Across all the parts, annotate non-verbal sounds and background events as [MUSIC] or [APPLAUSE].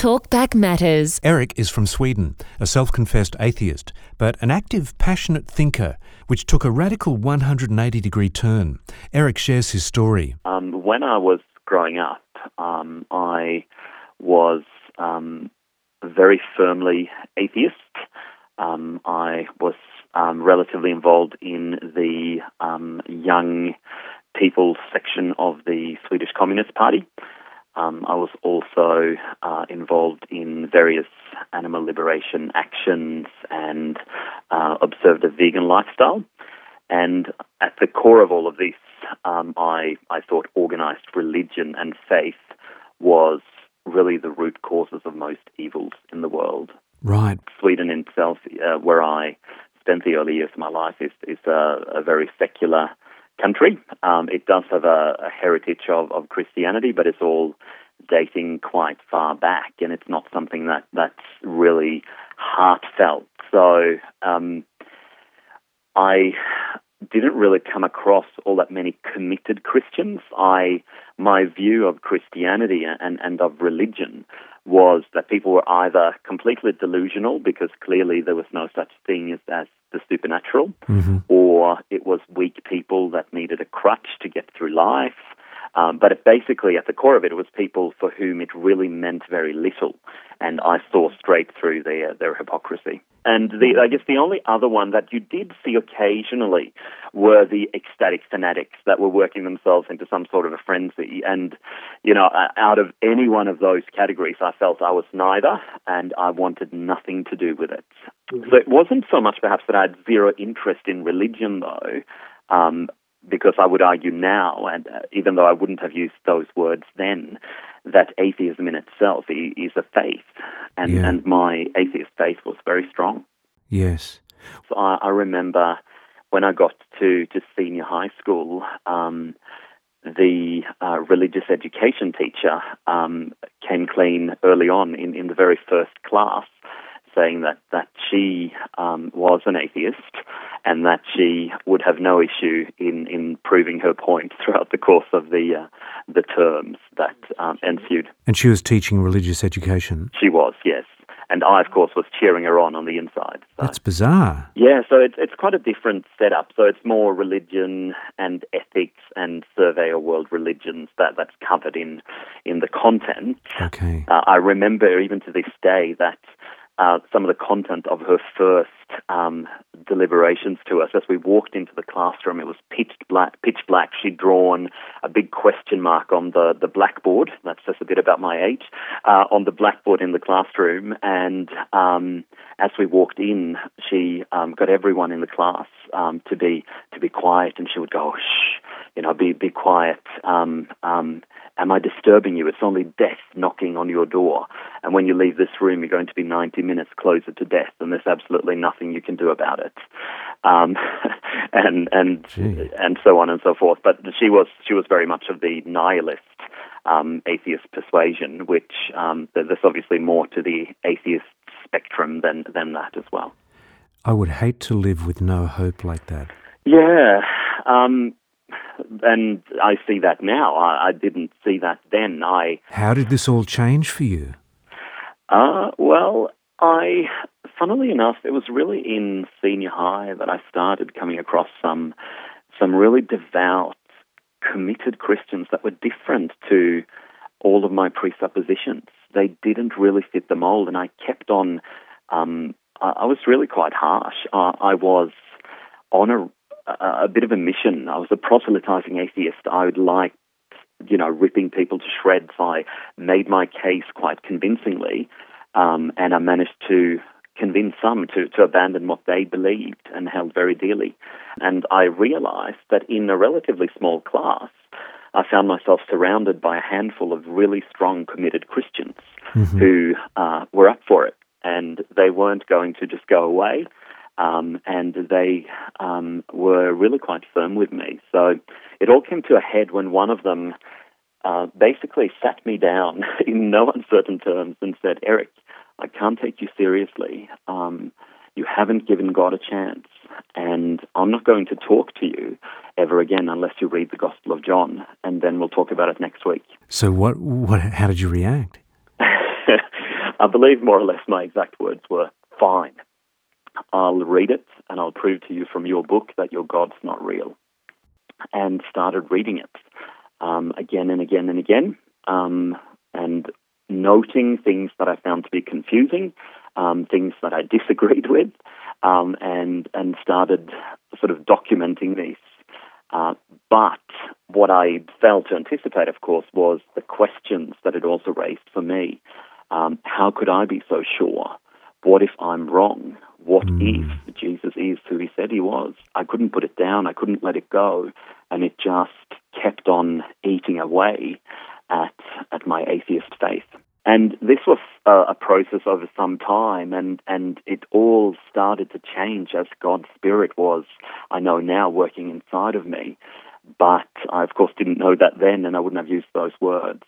Talkback Matters. Eric is from Sweden, a self confessed atheist, but an active, passionate thinker, which took a radical 180 degree turn. Eric shares his story. Um, when I was growing up, um, I was um, very firmly atheist. Um, I was um, relatively involved in the um, young people section of the Swedish Communist Party. Um, I was also uh, involved in various animal liberation actions and uh, observed a vegan lifestyle. And at the core of all of this, um, I, I thought organized religion and faith was really the root causes of most evils in the world. Right. Sweden itself, uh, where I spent the early years of my life, is, is a, a very secular country. Um, it does have a, a heritage of, of Christianity, but it's all dating quite far back, and it's not something that that's really heartfelt. So um, I didn't really come across all that many committed Christians. I my view of Christianity and, and of religion was that people were either completely delusional because clearly there was no such thing as, as the supernatural, Mm-hmm. or it was weak people that needed a crutch to get through life. Um, but it basically, at the core of it, it was people for whom it really meant very little, and I saw straight through their their hypocrisy. And the, I guess the only other one that you did see occasionally were the ecstatic fanatics that were working themselves into some sort of a frenzy. And you know, out of any one of those categories, I felt I was neither, and I wanted nothing to do with it. So it wasn't so much perhaps that I had zero interest in religion, though. Um, because I would argue now, and uh, even though I wouldn't have used those words then, that atheism in itself is a faith, and Yeah. and my atheist faith was very strong. Yes. So I, I remember when I got to to senior high school, um, the uh, religious education teacher um, came clean early on in, in the very first class, saying that that she um, was an atheist and that she would have no issue in, in proving her point [LAUGHS] throughout the course of the uh, the terms that um, ensued. And she was teaching religious education. She was, yes, and I, of course, was cheering her on on the inside. So. That's bizarre. Yeah, so it's it's quite a different setup. So it's more religion and ethics and survey of world religions that that's covered in in the content. Okay. Uh, I remember even to this day that uh, some of the content of her first um, deliberations to us as we walked into the classroom. It was pitch black. Pitch black. She'd drawn a big question mark on the the blackboard. That's just a bit about my age. Uh, on the blackboard in the classroom, and um, as we walked in, she um, got everyone in the class um, to be to be quiet, and she would go, "Shh, you know, be be quiet." Am I disturbing you? It's only death knocking on your door. And when you leave this room, you're going to be 90 minutes closer to death, and there's absolutely nothing you can do about it. Um, [LAUGHS] and and Gee. and so on and so forth. But she was she was very much of the nihilist um, atheist persuasion, which um, there's obviously more to the atheist spectrum than than that as well. I would hate to live with no hope like that. Yeah, um, and I see that now. I, I didn't see that then. I How did this all change for you? Uh, well, I, funnily enough, it was really in senior high that I started coming across some, some really devout, committed Christians that were different to all of my presuppositions. They didn't really fit the mold, and I kept on. Um, I, I was really quite harsh. Uh, I was on a, a, a bit of a mission. I was a proselytizing atheist. I would like you know, ripping people to shreds. I made my case quite convincingly, um, and I managed to convince some to, to abandon what they believed and held very dearly. And I realized that in a relatively small class, I found myself surrounded by a handful of really strong, committed Christians who uh, were up for it, and they weren't going to just go away. Um, and they um, were really quite firm with me. So it all came to a head when one of them uh, basically sat me down [LAUGHS] in no uncertain terms and said, Eric, I can't take you seriously. Um, you haven't given God a chance, and I'm not going to talk to you ever again unless you read the Gospel of John, and then we'll talk about it next week. So what? What? How did you react? [LAUGHS] I believe more or less my exact words were, fine. I'll read it and I'll prove to you from your book that your God's not real. And started reading it um, again and again and again, um, and noting things that I found to be confusing, um, things that I disagreed with, um, and and started sort of documenting these. Uh, but what I failed to anticipate, of course, was the questions that it also raised for me. Um, how could I be so sure? What if I'm wrong? What mm. if Jesus is who he said he was? I couldn't put it down. I couldn't let it go. And it just kept on eating away at, at my atheist faith. And this was a, a, process over some time, and, and it all started to change as God's Spirit was, I know now, working inside of me. But I, of course, didn't know that then, and I wouldn't have used those words.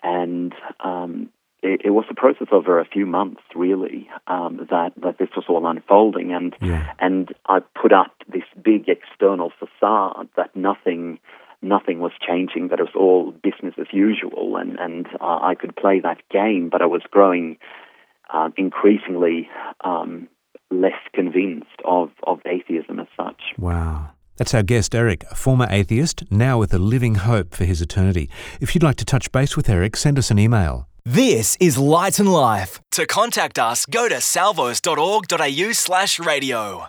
And um, it, it, was a process over a few months, really, um, that, that this was all unfolding. And, yeah. and I put up this big external facade that nothing nothing was changing, that it was all business as usual, and, and uh, I could play that game, but I was growing uh, increasingly um, less convinced of, of atheism as such. Wow. That's our guest, Eric, a former atheist, now with a living hope for his eternity. If you'd like to touch base with Eric, send us an email. This is Light and Life. To contact us, go to salvos.org.au slash radio.